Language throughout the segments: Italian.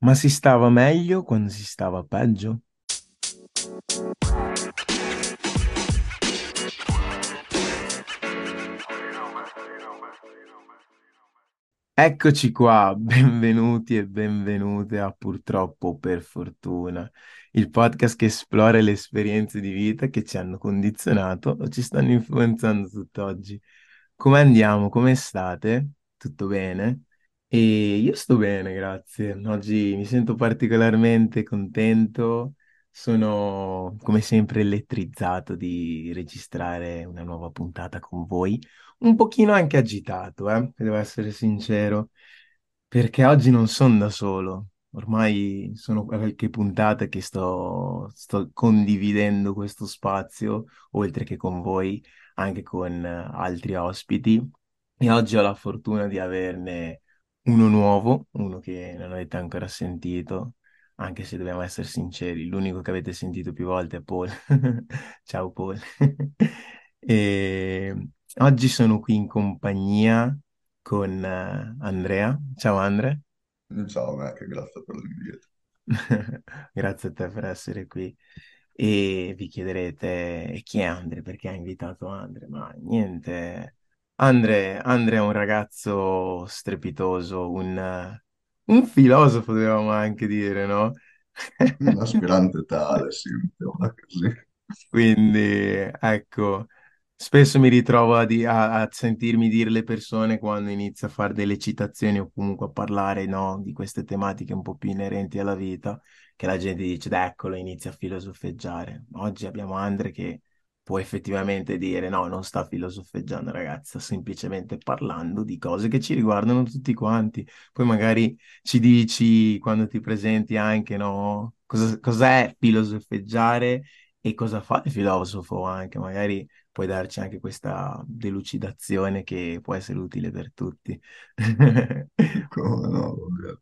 Ma si stava meglio quando si stava peggio? Eccoci qua, benvenuti e benvenute a Purtroppo per fortuna, il podcast che esplora le esperienze di vita che ci hanno condizionato o ci stanno influenzando tutt'oggi. Come andiamo? Come state? Tutto bene? E io sto bene, grazie. Oggi mi sento particolarmente contento, sono come sempre elettrizzato di registrare una nuova puntata con voi un pochino anche agitato, eh, devo essere sincero, perché oggi non sono da solo. Ormai sono qualche puntata che sto, sto condividendo questo spazio, oltre che con voi, anche con eh, altri ospiti. E oggi ho la fortuna di averne uno nuovo, uno che non avete ancora sentito, anche se dobbiamo essere sinceri, l'unico che avete sentito più volte è Paul. Ciao Paul. E oggi sono qui in compagnia con eh, Andrea. Ciao Andre. Ciao Mac, grazie per l'invito. Grazie a te per essere qui. E vi chiederete, e chi è Andre? Perché ha invitato Andre? Ma niente. Andre, Andre è un ragazzo strepitoso, un, un filosofo, dovevamo anche dire, no? Un aspirante tale, sì, mettiamola così. Quindi, ecco, spesso mi ritrovo a, di- a- a sentirmi dire le persone quando inizio a fare delle citazioni o comunque a parlare, no, di queste tematiche un po' più inerenti alla vita, che la gente dice, "Dai, eccolo, inizia a filosofeggiare. Oggi abbiamo Andre che può effettivamente dire, no, non sta filosofeggiando, ragazzi, sta semplicemente parlando di cose che ci riguardano tutti quanti. Poi magari ci dici, quando ti presenti anche, no, cosa, cos'è filosofeggiare e cosa fa il filosofo anche, magari puoi darci anche questa delucidazione che può essere utile per tutti. Come no.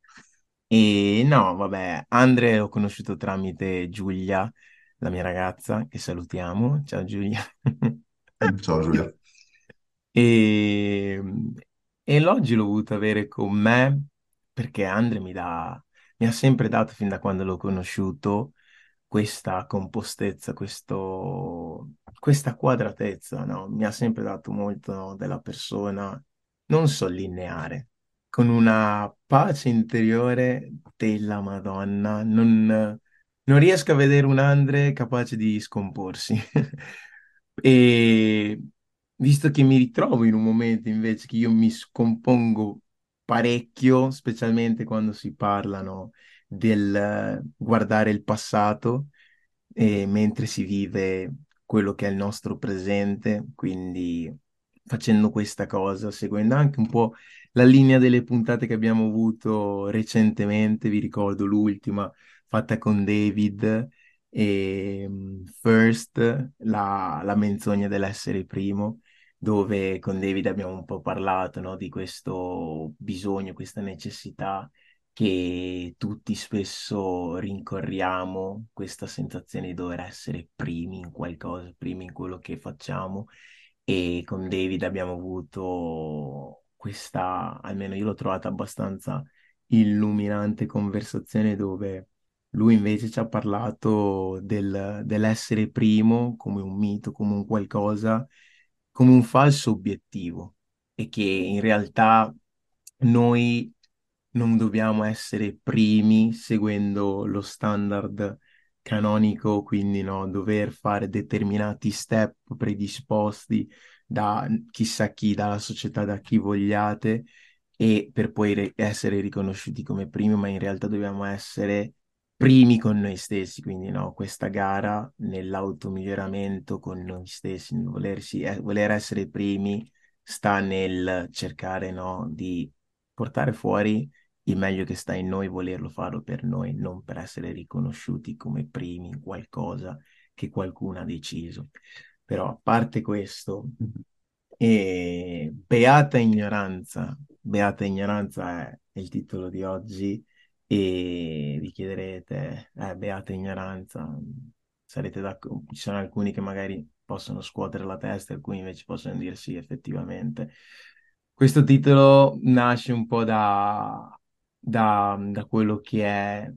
E no, vabbè, Andre l'ho conosciuto tramite Giulia, la mia ragazza, che salutiamo. Ciao Giulia. Ciao Giulia. E, e l'oggi l'ho voluto avere con me perché Andre mi dà, mi ha sempre dato, fin da quando l'ho conosciuto, questa compostezza, questo, questa quadratezza, no? Mi ha sempre dato molto, no, della persona non so lineare, con una pace interiore della Madonna. Non, non riesco a vedere un Andre capace di scomporsi. E visto che mi ritrovo in un momento invece che io mi scompongo parecchio, specialmente quando si parlano del guardare il passato, e mentre si vive quello che è il nostro presente, quindi facendo questa cosa, seguendo anche un po' la linea delle puntate che abbiamo avuto recentemente, vi ricordo l'ultima fatta con David e mm, First, la, la menzogna dell'essere primo, dove con David abbiamo un po' parlato, no, di questo bisogno, questa necessità che tutti spesso rincorriamo, questa sensazione di dover essere primi in qualcosa, primi in quello che facciamo. E con David abbiamo avuto questa, almeno io l'ho trovata abbastanza illuminante conversazione dove lui invece ci ha parlato del- dell'essere primo come un mito, come un qualcosa, come un falso obiettivo e che in realtà noi non dobbiamo essere primi seguendo lo standard canonico, quindi no, dover fare determinati step predisposti da chissà chi, dalla società, da chi vogliate, e per poi re- essere riconosciuti come primi, ma in realtà dobbiamo essere primi con noi stessi, quindi no, questa gara nell'automiglioramento con noi stessi, nel volersi, eh, voler essere primi sta nel cercare no, di portare fuori il meglio che sta in noi, volerlo farlo per noi, non per essere riconosciuti come primi in qualcosa che qualcuno ha deciso. Però a parte questo, e Beata ignoranza, Beata ignoranza è il titolo di oggi e vi chiederete, eh, beata ignoranza, sarete d'accordo? Ci sono alcuni che magari possono scuotere la testa, alcuni invece possono dire sì, effettivamente. Questo titolo nasce un po' da, da, da quello che è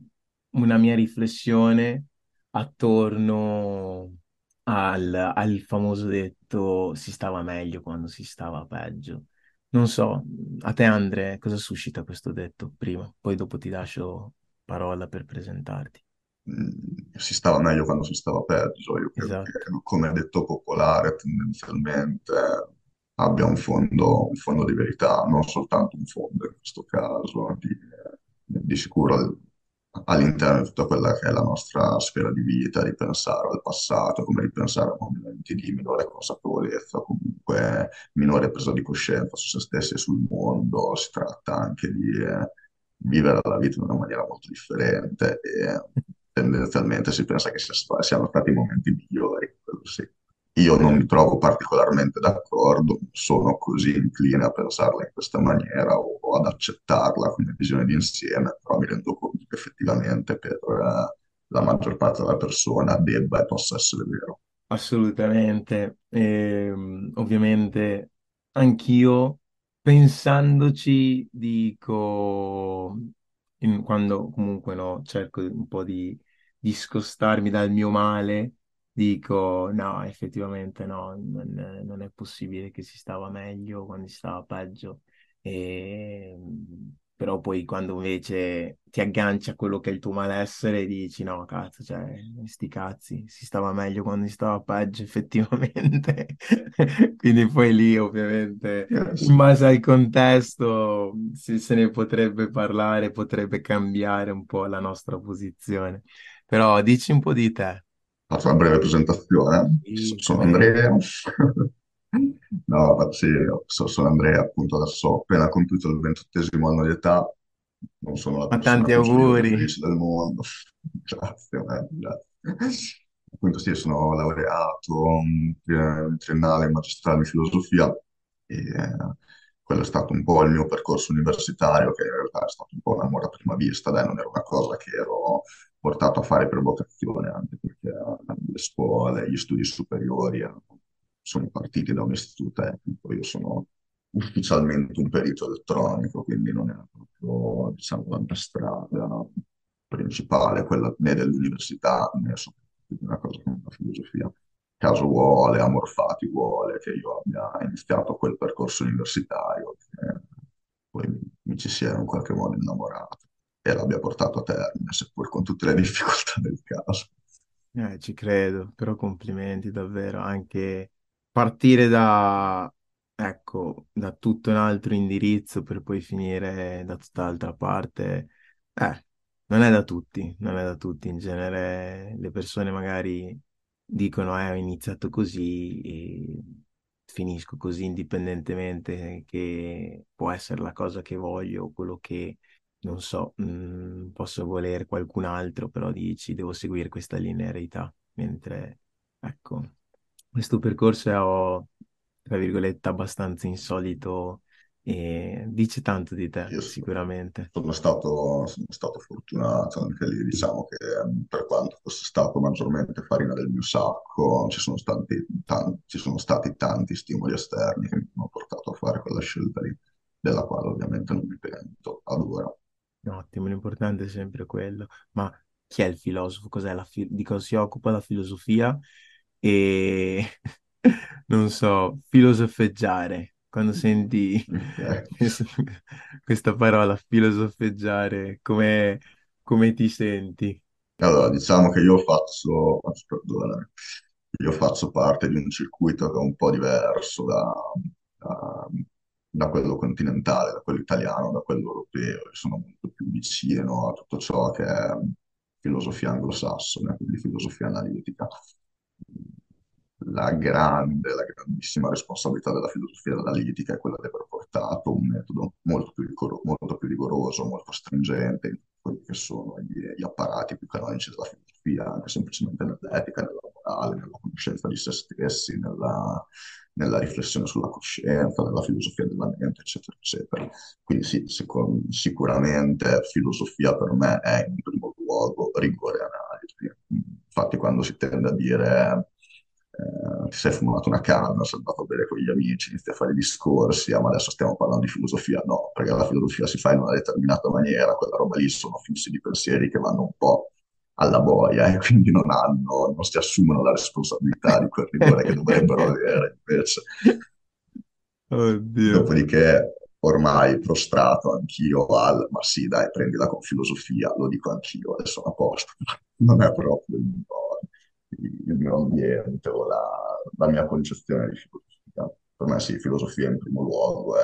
una mia riflessione attorno al, al famoso detto si stava meglio quando si stava peggio. Non so, a te Andre, cosa suscita questo detto prima? Poi dopo ti lascio parola per presentarti. Mm, si stava meglio quando si stava peggio. Io credo che, Esatto. come detto popolare, tendenzialmente abbia un fondo, un fondo di verità, non soltanto un fondo in questo caso, di, di sicuro all'interno di tutta quella che è la nostra sfera di vita, di pensare al passato, come ripensare a momenti di minore consapevolezza, comunque minore presa di coscienza su se stessi e sul mondo. Si tratta anche di eh, vivere la vita in una maniera molto differente e tendenzialmente si pensa che sia siano stati i momenti migliori, quello sì. Io non mi trovo particolarmente d'accordo, sono così incline a pensarla in questa maniera o ad accettarla come visione d'insieme, però mi rendo conto che effettivamente per eh, la maggior parte della persona debba e possa essere vero. Assolutamente. Ehm, ovviamente anch'io pensandoci dico, in- quando comunque no, cerco un po' di discostarmi dal mio male, dico no, effettivamente no, non, è possibile che si stava meglio quando si stava peggio. Ehm, però poi quando invece ti agganci a quello che è il tuo malessere dici no, cazzo, cioè, sti cazzi, si stava meglio quando si stava peggio, effettivamente. Quindi poi lì, ovviamente, in base al contesto, si- se ne potrebbe parlare, potrebbe cambiare un po' la nostra posizione. Però dici un po' di te. Faccio una breve presentazione. Sono. Andrea. No, ma sì, so- sono Andrea, appunto adesso ho appena compiuto il ventottesimo anno di età, non sono la Ma persona tanti più auguri. felice del mondo. Grazie, eh, grazie. Appunto sì, sono laureato in tri- triennale in magistrale in filosofia e eh, quello è stato un po' il mio percorso universitario, che in realtà è stato un po' un amore a prima vista, dai, non era una cosa che ero portato a fare per vocazione, anche perché eh, le scuole, gli studi superiori eh, sono partiti da un istituto tecnico, io sono ufficialmente un perito elettronico, quindi non era proprio, diciamo, la mia strada principale, quella né dell'università né soprattutto una cosa come la filosofia. Caso vuole, Amor Fati vuole che io abbia iniziato quel percorso universitario, che poi mi, mi ci sia in qualche modo innamorato e l'abbia portato a termine, seppur con tutte le difficoltà del caso. Eh, ci credo, però complimenti davvero, anche partire da, ecco, da tutto un altro indirizzo per poi finire da tutt'altra parte, eh, non è da tutti, non è da tutti, in genere le persone magari dicono, eh, ho iniziato così e finisco così indipendentemente che può essere la cosa che voglio, o quello che non so, mh, posso volere qualcun altro, però dici devo seguire questa linearità, mentre ecco, questo percorso è, tra virgolette, abbastanza insolito e dice tanto di te, Io sicuramente. sono stato, sono stato fortunato anche lì, diciamo che ehm, per quanto fosse stato maggiormente farina del mio sacco, ci sono stati, tan- ci sono stati tanti stimoli esterni che mi hanno portato a fare quella scelta lì, della quale ovviamente non mi pento ad ora. Ottimo, l'importante è sempre quello. Ma chi è il filosofo? Cos'è la fi- di cosa si occupa la filosofia? E non so, filosofeggiare. Quando senti questa parola, filosofeggiare, come, come ti senti? Allora, diciamo che io faccio, perdonami, io faccio parte di un circuito che è un po' diverso da, da- da quello continentale, da quello italiano, da quello europeo. Io sono molto più vicino a tutto ciò che è filosofia anglosassone, quindi filosofia analitica. La grande, la grandissima responsabilità della filosofia analitica è quella di aver portato un metodo molto più, molto più rigoroso, molto stringente in quelli che sono gli, gli apparati più canonici della filosofia, anche semplicemente nell'etica, nella morale, nella conoscenza di se stessi, nella, nella riflessione sulla coscienza, nella filosofia della mente, eccetera, eccetera. Quindi sì, sicur- sicuramente filosofia per me è in primo luogo rigore e analisi. Infatti quando si tende a dire eh, ti sei fumato una canna, sei andato a bere con gli amici, inizi a fare discorsi, ah, ma adesso stiamo parlando di filosofia. No, perché la filosofia si fa in una determinata maniera, quella roba lì sono flussi di pensieri che vanno un po' alla boia e quindi non hanno, non si assumono la responsabilità di quel rigore che dovrebbero avere invece. Oddio. Dopodiché ormai prostrato anch'io al, ma sì, dai, prendila con filosofia, lo dico anch'io, adesso a posto. Non è proprio il mio, il mio ambiente o la, la mia concezione di filosofia. Per me sì, filosofia in primo luogo è,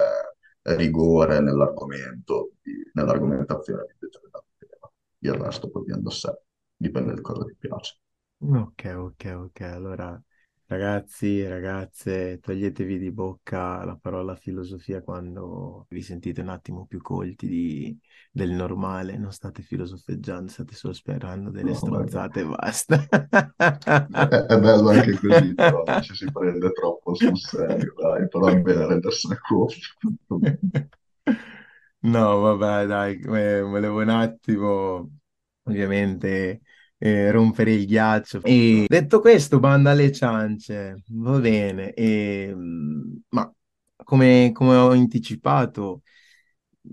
è rigore nell'argomento, di- nell'argomentazione di determinato tema. Il resto poi viene da sé, dipende da cosa ti piace. Ok, ok, ok. Allora, ragazzi ragazze, toglietevi di bocca la parola filosofia quando vi sentite un attimo più colti di- del normale. Non state filosofeggiando, state solo sperando delle No, vabbè. stronzate e basta. È, è bello anche così, però non ci si prende troppo sul serio, dai, però è bene rendersene conto. No, vabbè, dai, eh, volevo un attimo, ovviamente, eh, rompere il ghiaccio. E detto questo, banda alle ciance, va bene. E, mh, ma come, come ho anticipato,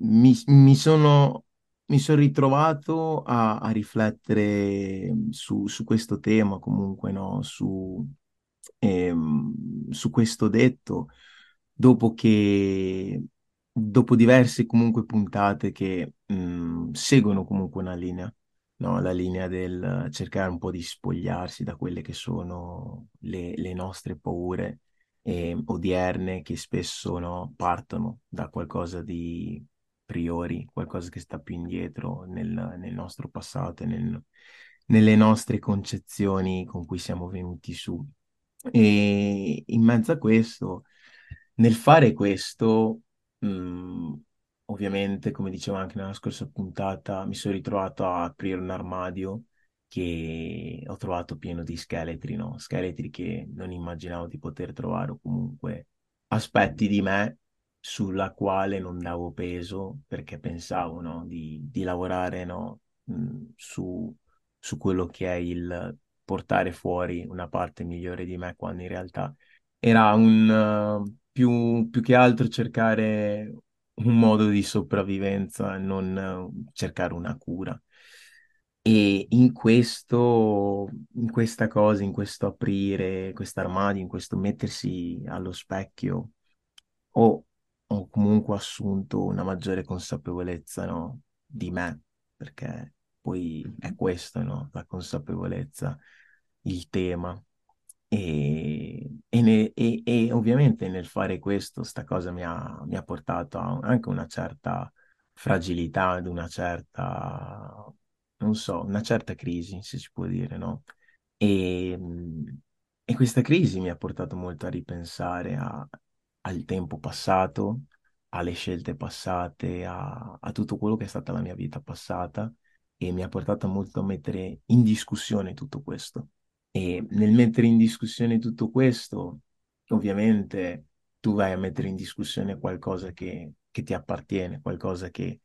mi, mi sono, mi sono ritrovato a, a riflettere su, su questo tema, comunque, no? Su, ehm, su questo detto, dopo che, dopo diverse comunque puntate che mh, seguono comunque una linea, no? La linea del cercare un po' di spogliarsi da quelle che sono le, le nostre paure eh, odierne che spesso no, partono da qualcosa di priori, qualcosa che sta più indietro nel, nel nostro passato e nel- nelle nostre concezioni con cui siamo venuti su. E in mezzo a questo, nel fare questo, mh, ovviamente, come dicevo anche nella scorsa puntata, mi sono ritrovato a aprire un armadio che ho trovato pieno di scheletri, no? Scheletri che non immaginavo di poter trovare o comunque aspetti di me sulla quale non davo peso perché pensavo, no, di, di lavorare, no, mh, su, su quello che è il portare fuori una parte migliore di me, quando in realtà era un, eh, più, più che altro cercare un modo di sopravvivenza, non eh, cercare una cura. E in questo, in questa cosa, in questo aprire questo armadio, in questo mettersi allo specchio, ho, ho comunque assunto una maggiore consapevolezza, no, di me, perché poi è questo, no, la consapevolezza, il tema. E, e ne- e- e ovviamente nel fare questo, sta cosa mi ha, mi ha portato a anche una certa fragilità, ad una certa, non so, una certa crisi, se si può dire, no? E, mh, e questa crisi mi ha portato molto a ripensare a- al tempo passato, alle scelte passate, a, a tutto quello che è stata la mia vita passata e mi ha portato molto a mettere in discussione tutto questo. E nel mettere in discussione tutto questo, ovviamente tu vai a mettere in discussione qualcosa che, che ti appartiene, qualcosa che,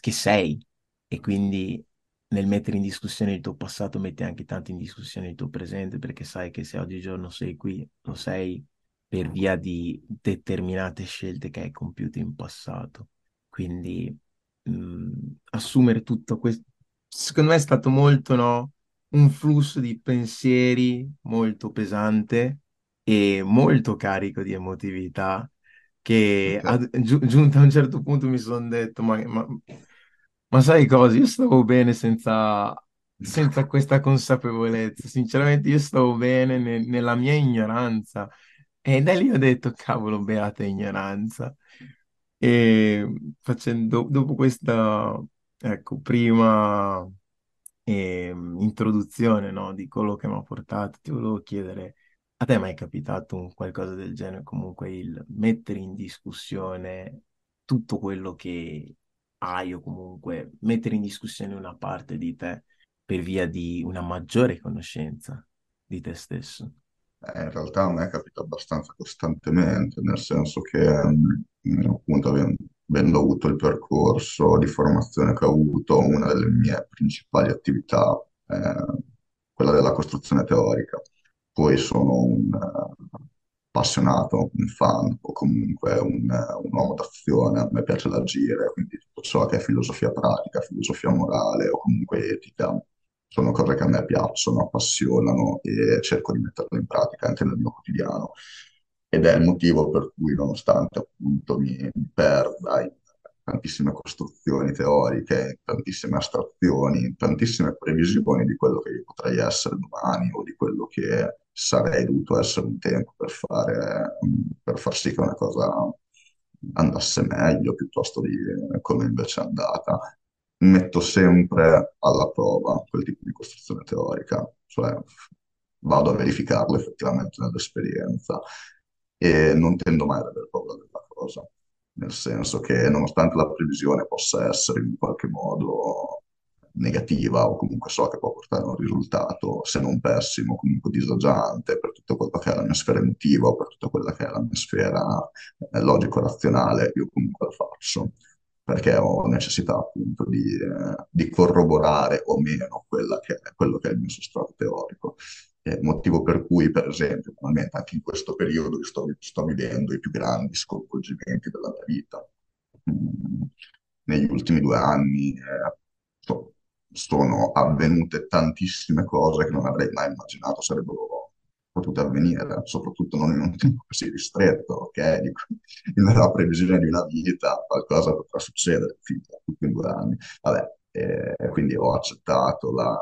che sei. E quindi nel mettere in discussione il tuo passato metti anche tanto in discussione il tuo presente, perché sai che se oggigiorno sei qui, lo sei per via di determinate scelte che hai compiuto in passato. Quindi mh, assumere tutto questo, secondo me è stato molto, no? Un flusso di pensieri molto pesante e molto carico di emotività che ad- giu- giunto a un certo punto mi sono detto, ma, ma- ma sai cosa? Io stavo bene senza, senza questa consapevolezza. Sinceramente, io stavo bene ne- nella mia ignoranza. E da lì ho detto, cavolo, beata ignoranza. E facendo, dopo questa, ecco, prima ehm, introduzione, no, di quello che mi ha portato, ti volevo chiedere, a te è mai capitato un qualcosa del genere, comunque il mettere in discussione tutto quello che hai o comunque mettere in discussione una parte di te per via di una maggiore conoscenza di te stesso? Eh, in realtà a me capita abbastanza costantemente, nel senso che mm, appunto avendo, avuto il percorso di formazione che ho avuto, una delle mie principali attività è quella della costruzione teorica. poi sono un eh, appassionato, un fan o comunque un, un uomo d'azione, a me piace l'agire, quindi tutto ciò che è filosofia pratica, filosofia morale o comunque etica, sono cose che a me piacciono, appassionano e cerco di metterle in pratica anche nel mio quotidiano. Ed è il motivo per cui, nonostante appunto mi, perda in tantissime costruzioni teoriche, tantissime astrazioni, tantissime previsioni di quello che potrei essere domani o di quello che sarei dovuto essere un tempo per fare, per far sì che una cosa andasse meglio piuttosto di come invece è andata. Metto sempre alla prova quel tipo di costruzione teorica, cioè vado a verificarlo effettivamente nell'esperienza e non tendo mai ad avere paura della cosa nel senso che nonostante la previsione possa essere in qualche modo negativa o comunque so che può portare a un risultato, se non pessimo, comunque disagiante per tutto quello che è la mia sfera emotiva per tutta quella che è la mia sfera eh, logico-razionale, io comunque la faccio perché ho necessità appunto di, eh, di corroborare o meno che quello che è il mio sostrato teorico. Eh, motivo per cui, per esempio, anche in questo periodo sto, sto vivendo i più grandi sconvolgimenti della mia vita. Mm, negli ultimi due anni eh, so, sono avvenute tantissime cose che non avrei mai immaginato sarebbero potute avvenire, soprattutto non in un tempo così ristretto, ok? Dico, nella previsione di una vita qualcosa potrà succedere, tutto in due anni. Vabbè, eh, quindi ho accettato la,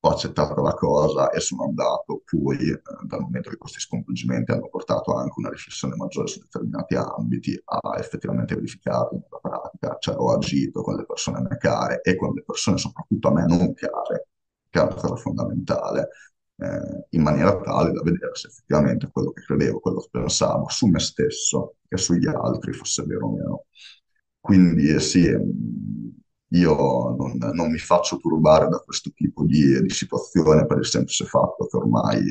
ho accettato la cosa e sono andato poi, eh, dal momento che questi sconvolgimenti hanno portato anche una riflessione maggiore su determinati ambiti, a effettivamente verificarli nella pratica, cioè ho agito con le persone a me care e con le persone soprattutto a me non care, che è una cosa fondamentale, eh, in maniera tale da vedere se effettivamente quello che credevo, quello che pensavo su me stesso e sugli altri fosse vero o meno. Quindi eh, sì, io non, non, mi faccio turbare da questo tipo di, di, situazione per il semplice fatto che ormai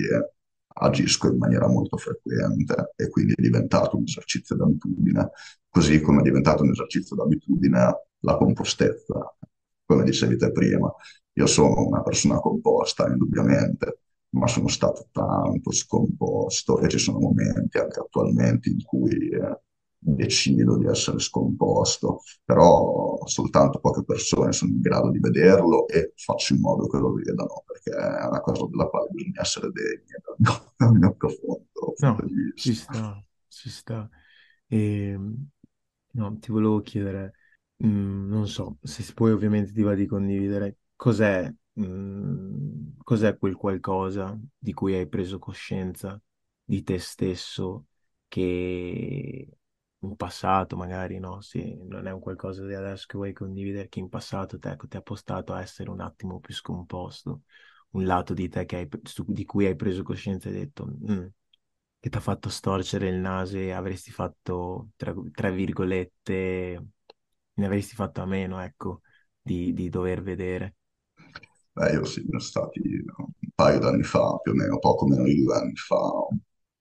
agisco in maniera molto frequente e quindi è diventato un esercizio d'abitudine, così come è diventato un esercizio d'abitudine la compostezza, come dicevi te prima. Io sono una persona composta, indubbiamente, ma sono stato tanto scomposto e ci sono momenti anche attualmente in cui eh, decido di essere scomposto, però soltanto poche persone sono in grado di vederlo e faccio in modo che lo vedano, perché è una cosa della quale bisogna essere degni dal mio, profondo no, ci sta, ci sta. E, ehm, no, ti volevo chiedere, mh, mm, non so, se poi ovviamente ti va di condividere, cos'è, mh, mm, cos'è quel qualcosa di cui hai preso coscienza di te stesso che in passato magari, no? Sì, non è un qualcosa di adesso che vuoi condividere, che in passato te, ecco, ti ha portato a essere un attimo più scomposto, un lato di te hai, su, di cui hai preso coscienza e detto, mm, che ti ha fatto storcere il naso e avresti fatto, tra, tra, virgolette, ne avresti fatto a meno, ecco, di, di dover vedere. Beh, io sì, sono stati un paio d'anni fa, più o meno, poco meno di due anni fa,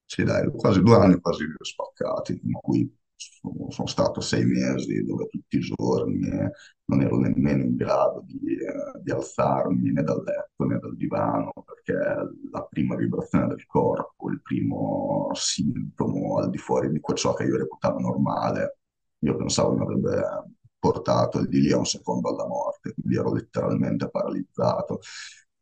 sì dai, quasi due anni quasi spaccati, in cui sono, sono stato sei mesi dove tutti i giorni non ero nemmeno in grado di, eh, di alzarmi né dal letto né dal divano, perché la prima vibrazione del corpo, il primo sintomo al di fuori di ciò che io reputavo normale, io pensavo mi avrebbe portato di lì a un secondo alla morte, quindi ero letteralmente paralizzato.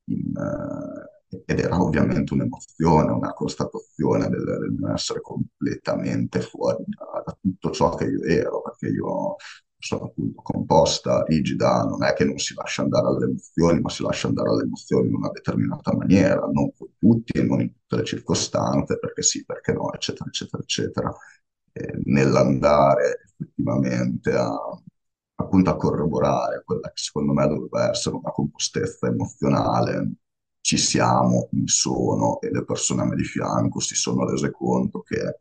In, eh, ed era ovviamente un'emozione, una constatazione del, del mio essere completamente fuori da, da, tutto ciò che io ero, perché io sono appunto composta, rigida, non è che non si lascia andare alle emozioni, ma si lascia andare alle emozioni in una determinata maniera, non con tutti e non in tutte le circostanze, perché sì, perché no, eccetera, eccetera, eccetera. E nell'andare effettivamente a, appunto a corroborare quella che secondo me doveva essere una compostezza emozionale, ci siamo, mi sono e le persone a me di fianco si sono rese conto che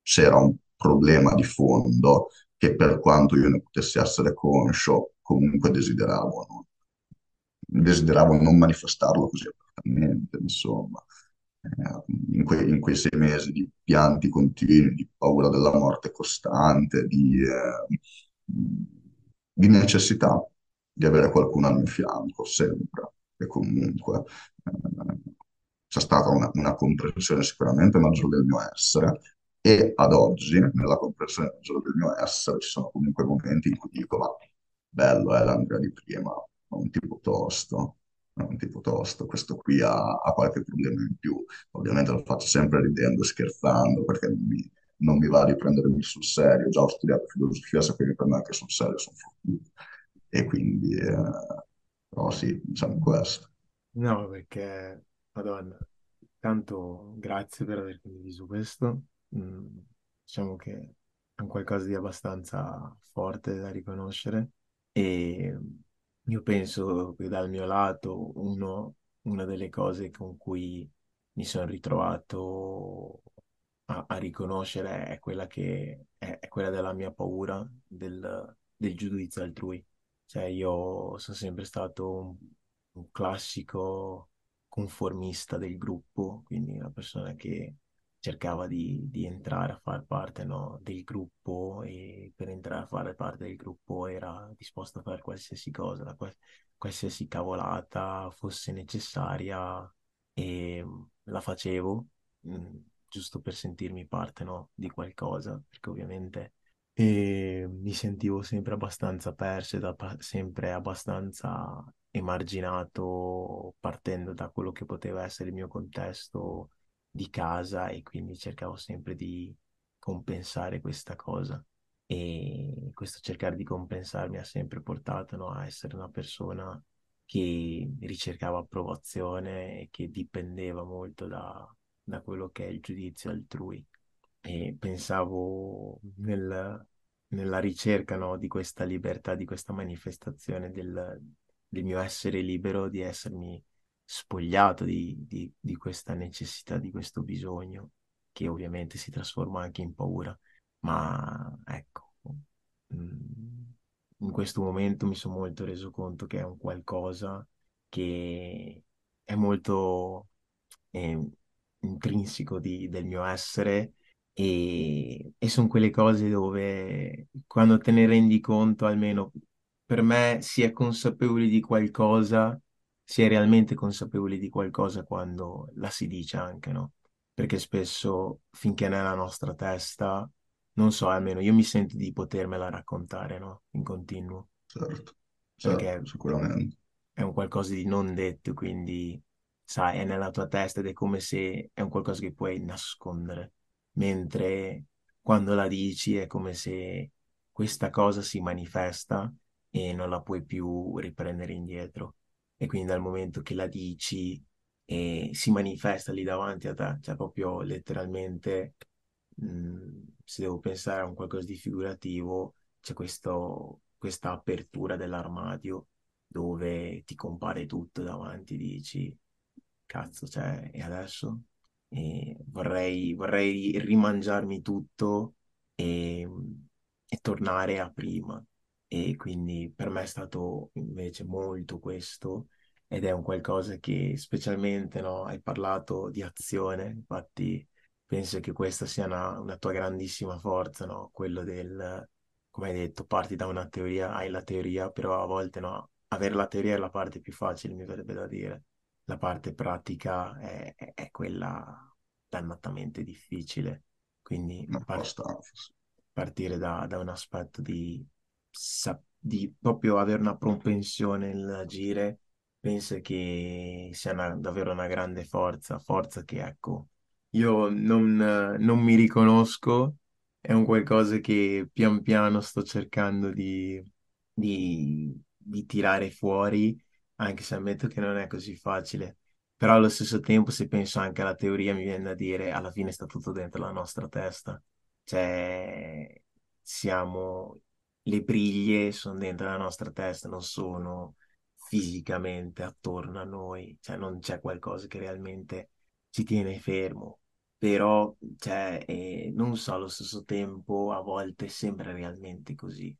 c'era un problema di fondo che per quanto io ne potessi essere conscio, comunque desideravo non, desideravo non manifestarlo così apertamente, insomma. Eh, in, que, in, quei sei mesi di pianti continui, di paura della morte costante, di, eh, di necessità di avere qualcuno al mio fianco sempre e comunque eh, c'è stata una, una comprensione sicuramente maggiore del mio essere e ad oggi, nella comprensione maggiore del mio essere, ci sono comunque momenti in cui dico, ma bello è l'Andrea di prima, è un tipo tosto, un tipo tosto, questo qui ha, ha qualche problema in più. Ovviamente lo faccio sempre ridendo, scherzando, perché non mi, non mi va di prendermi sul serio. Già ho studiato filosofia, sapevi per me che sul serio sono fottuto. E quindi, eh, però sì, diciamo questo. No, perché, Madonna, tanto grazie per aver condiviso questo. Mm, diciamo che è un qualcosa di abbastanza forte da riconoscere e io penso che dal mio lato uno, una delle cose con cui mi sono ritrovato a, a riconoscere è quella che è, è quella della mia paura del, del giudizio altrui. Cioè, io sono sempre stato un, un classico conformista del gruppo, quindi una persona che cercava di, di entrare a far parte, no, del gruppo e per entrare a fare parte del gruppo era disposto a fare qualsiasi cosa, qual- qualsiasi cavolata fosse necessaria e la facevo, mh, giusto per sentirmi parte, no, di qualcosa, perché ovviamente e mi sentivo sempre abbastanza perso, da- sempre abbastanza emarginato partendo da quello che poteva essere il mio contesto di casa e quindi cercavo sempre di compensare questa cosa. E questo cercare di compensare mi ha sempre portato, no, a essere una persona che ricercava approvazione e che dipendeva molto da, da quello che è il giudizio altrui e pensavo nel- nella ricerca, no, di questa libertà, di questa manifestazione del, del mio essere libero, di essermi spogliato di, di- di questa necessità, di questo bisogno, che ovviamente si trasforma anche in paura. Ma ecco, mm, in questo momento mi sono molto reso conto che è un qualcosa che è molto eh, intrinseco di- del mio essere e, e sono quelle cose dove quando te ne rendi conto, almeno per me, si è consapevoli di qualcosa, si è realmente consapevoli di qualcosa quando la si dice anche, no? Perché spesso finché è nella nostra testa, non so, almeno io mi sento di potermela raccontare, no? In continuo, Certo, certo, perché sicuramente. è un qualcosa di non detto, quindi sai, è nella tua testa ed è come se è un qualcosa che puoi nascondere, mentre quando la dici è come se questa cosa si manifesta e non la puoi più riprendere indietro. E quindi dal momento che la dici e si manifesta lì davanti a te, cioè proprio letteralmente, mh, se devo pensare a un qualcosa di figurativo, c'è questo, questa apertura dell'armadio dove ti compare tutto davanti, dici, cazzo, cioè, e adesso? E vorrei, vorrei rimangiarmi tutto e, e tornare a prima. E quindi per me è stato invece molto questo ed è un qualcosa che specialmente, no, hai parlato di azione, infatti penso che questa sia una, una tua grandissima forza, no? Quello del, come hai detto, parti da una teoria, hai la teoria, però a volte no, avere la teoria è la parte più facile, mi verrebbe da dire. La parte pratica è, è- è quella dannatamente difficile. Quindi par- Abbastanza. sì. partire da, da un aspetto di, di proprio avere una propensione nell'agire, penso che sia una- davvero una grande forza, forza che ecco, io non, non mi riconosco, è un qualcosa che pian piano sto cercando di, di di tirare fuori, anche se ammetto che non è così facile. Però allo stesso tempo, se penso anche alla teoria, mi viene da dire, alla fine sta tutto dentro la nostra testa. Cioè, siamo, le briglie sono dentro la nostra testa, non sono fisicamente attorno a noi. Cioè, non c'è qualcosa che realmente ci tiene fermo. Però, cioè, eh, non so, allo stesso tempo, a volte sembra realmente così.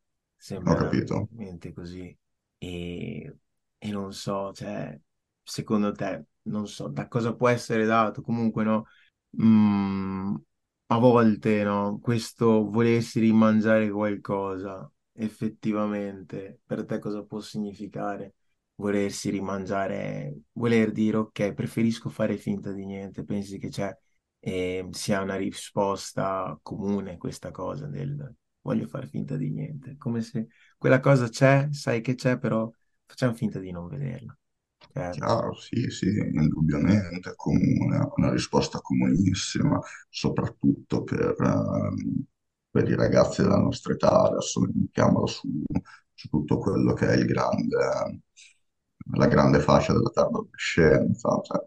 Ho Sembra capito. realmente così. E, e non so, cioè, secondo te, non so, da cosa può essere dato? Comunque, no? Mm, a volte, no? Questo volersi rimangiare qualcosa, effettivamente, per te cosa può significare? volersi rimangiare, voler dire ok, preferisco fare finta di niente, pensi che c'è, e sia una risposta comune questa cosa del voglio fare finta di niente, come se quella cosa c'è, sai che c'è, però facciamo finta di non vederla. Chiaro, sì, sì, indubbiamente, è comune, una risposta comunissima, soprattutto per, ehm, per i ragazzi della nostra età, adesso mettiamola su, su tutto quello che è il grande, la grande fascia della tarda adolescenza, cioè,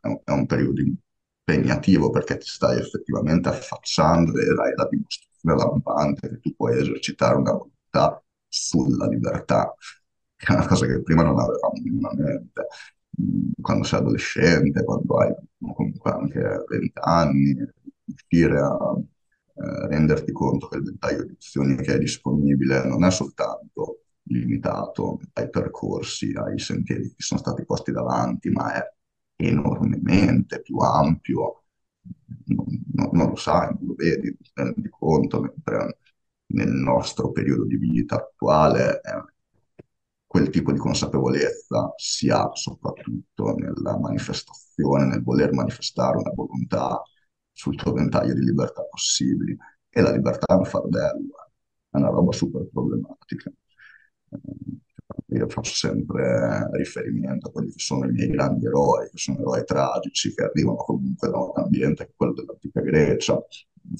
è un, è un periodo impegnativo perché ti stai effettivamente affacciando e hai la dimostrazione lampante che tu puoi esercitare una volontà sulla libertà che è una cosa che prima non avevamo minimamente. Mm, Quando sei adolescente, quando hai comunque anche 20 anni, riuscire a eh, renderti conto che il ventaglio di opzioni che è disponibile non è soltanto limitato ai percorsi, ai sentieri che sono stati posti davanti, ma è enormemente più ampio. Non, non- non lo sai, non lo vedi, non ti rendi conto, mentre nel nostro periodo di vita attuale eh, quel tipo di consapevolezza si ha soprattutto nella manifestazione, nel voler manifestare una volontà sul tuo ventaglio di libertà possibili. E la libertà è un fardello, è una roba super problematica. Eh, Io faccio sempre riferimento a quelli che sono i miei grandi eroi, che sono eroi tragici, che arrivano comunque da un ambiente che è quello dell'antica Grecia.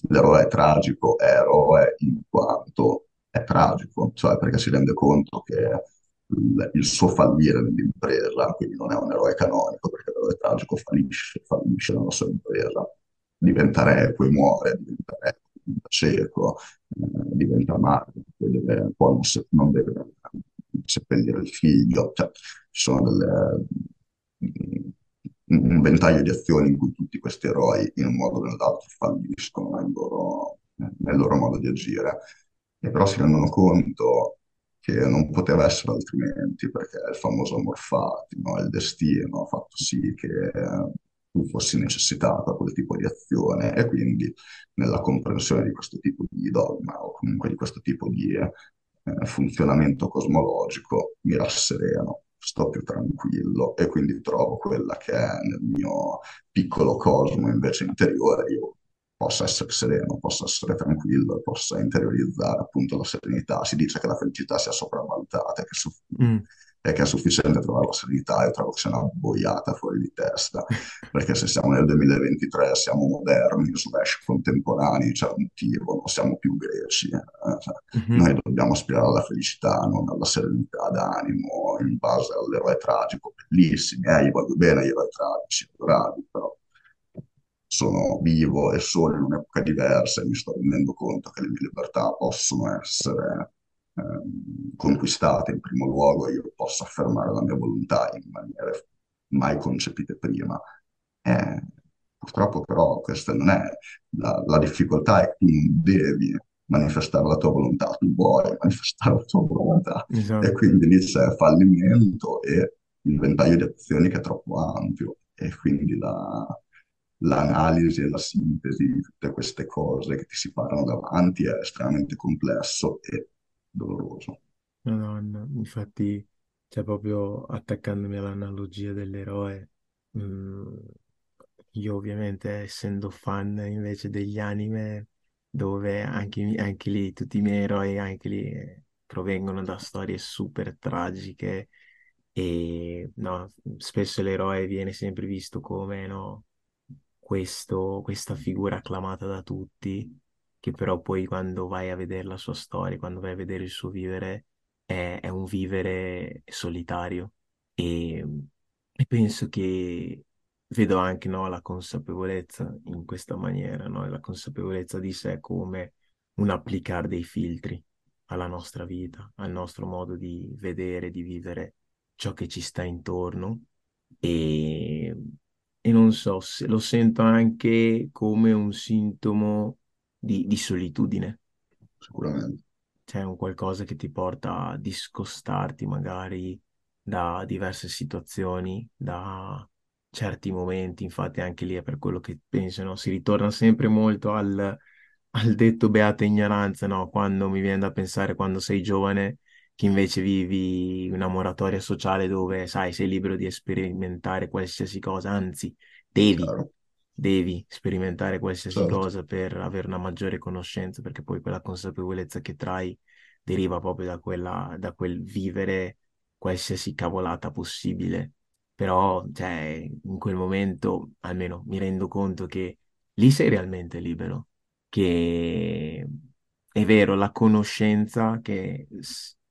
L'eroe tragico è eroe in quanto è tragico, cioè perché si rende conto che il, suo fallire nell'impresa, quindi non è un eroe canonico, perché l'eroe tragico fallisce, fallisce nella sua impresa, diventa re, poi muore, diventa re, diventa cieco, eh, diventa madre, poi, deve, poi non, se- non deve seppellire il figlio, cioè ci sono delle, un ventaglio di azioni in cui tutti questi eroi in un modo o nell'altro falliscono nel loro, nel loro modo di agire, e però si rendono conto che non poteva essere altrimenti, perché il famoso amor fati, no? Il destino ha fatto sì che eh, tu fossi necessitato a quel tipo di azione e quindi nella comprensione di questo tipo di dogma o comunque di questo tipo di eh, funzionamento cosmologico mi rassereno, sto più tranquillo e quindi trovo quella che è nel mio piccolo cosmo invece interiore, io possa essere sereno, possa essere tranquillo, possa interiorizzare appunto la serenità. Si dice che la felicità sia sopravvalutata, che, su- mm, e che è sufficiente trovare la serenità, io trovo che sia una boiata fuori di testa, perché se siamo nel 2023, siamo moderni, slash contemporanei, c'è un motivo, non siamo più greci. eh, cioè, mhm, noi dobbiamo aspirare alla felicità, non alla serenità d'animo, in base all'eroe tragico, bellissimi, eh, io voglio bene agli eroi tragici, adorabili, però sono vivo e sono in un'epoca diversa e mi sto rendendo conto che le mie libertà possono essere ehm, conquistate in primo luogo, io posso affermare la mia volontà in maniere mai concepite prima. Eh, purtroppo però questa non è la, la difficoltà, è che tu non devi manifestare la tua volontà, tu vuoi manifestare la tua volontà e esatto. quindi lì c'è fallimento e il ventaglio di azioni che è troppo ampio e quindi la, l'analisi e la sintesi di tutte queste cose che ti si parano davanti è estremamente complesso e doloroso. Madonna, infatti, cioè proprio attaccandomi all'analogia dell'eroe, mm, io ovviamente essendo fan invece degli anime, dove anche, anche lì tutti i miei eroi anche lì eh, provengono da storie super tragiche e no, spesso l'eroe viene sempre visto come no, questo- questa figura acclamata da tutti, che però poi quando vai a vedere la sua storia, quando vai a vedere il suo vivere, è, è un vivere solitario. E, e penso che vedo anche no, la consapevolezza in questa maniera, no? La consapevolezza di sé come un applicare dei filtri alla nostra vita, al nostro modo di vedere, di vivere ciò che ci sta intorno e, e non so, se lo sento anche come un sintomo di, di solitudine, Sicuramente. cioè un qualcosa che ti porta a discostarti magari da diverse situazioni, da certi momenti, infatti anche lì è per quello che penso, no? Si ritorna sempre molto al, al detto beata ignoranza, no? Quando mi viene da pensare quando sei giovane che invece vivi una moratoria sociale dove, sai, sei libero di sperimentare qualsiasi cosa, anzi, devi, chiaro, devi sperimentare qualsiasi certo. cosa per avere una maggiore conoscenza, perché poi quella consapevolezza che trai deriva proprio da quella, da quel vivere qualsiasi cavolata possibile. Però, cioè, in quel momento, almeno mi rendo conto che lì sei realmente libero, che è vero, la conoscenza che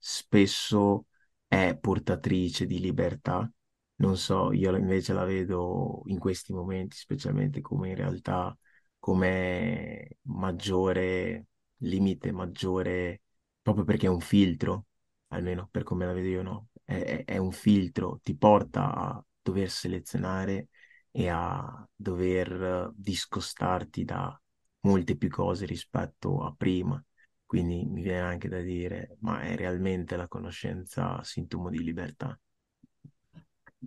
spesso è portatrice di libertà, non so, io invece la vedo in questi momenti, specialmente come in realtà come maggiore limite, maggiore, proprio perché è un filtro, almeno per come la vedo io, no? È, è- un filtro, ti porta a dover selezionare e a dover discostarti da molte più cose rispetto a prima. Quindi mi viene anche da dire, ma è realmente la conoscenza sintomo di libertà?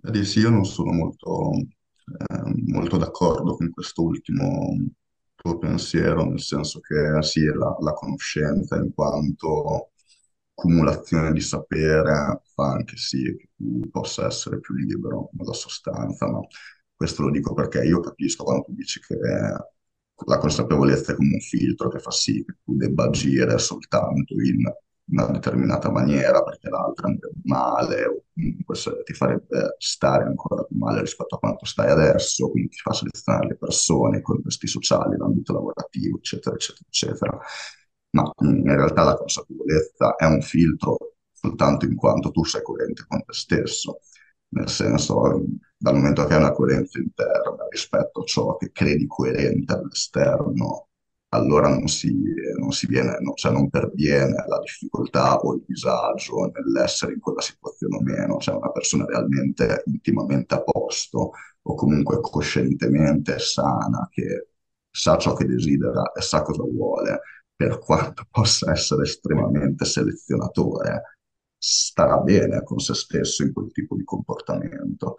Vedi, sì, io non sono molto, eh, molto d'accordo con questo ultimo tuo pensiero, nel senso che sì, la, la conoscenza in quanto cumulazione di sapere fa anche sì che tu possa essere più libero nella sostanza, ma questo lo dico perché io capisco quando tu dici che la consapevolezza è come un filtro che fa sì che tu debba agire soltanto in una determinata maniera perché l'altra andrebbe male o comunque ti farebbe stare ancora più male rispetto a quanto stai adesso, quindi ti fa selezionare le persone, i contesti sociali, l'ambito lavorativo, eccetera, eccetera, eccetera. Ma mm, in realtà la consapevolezza è un filtro soltanto in quanto tu sei coerente con te stesso, nel senso, dal momento che hai una coerenza interna rispetto a ciò che credi coerente all'esterno, allora non si, non si viene, no- cioè non perviene la difficoltà o il disagio nell'essere in quella situazione o meno, cioè una persona realmente intimamente a posto o comunque coscientemente sana che sa ciò che desidera e sa cosa vuole, per quanto possa essere estremamente selezionatore, starà bene con se stesso in quel tipo di comportamento.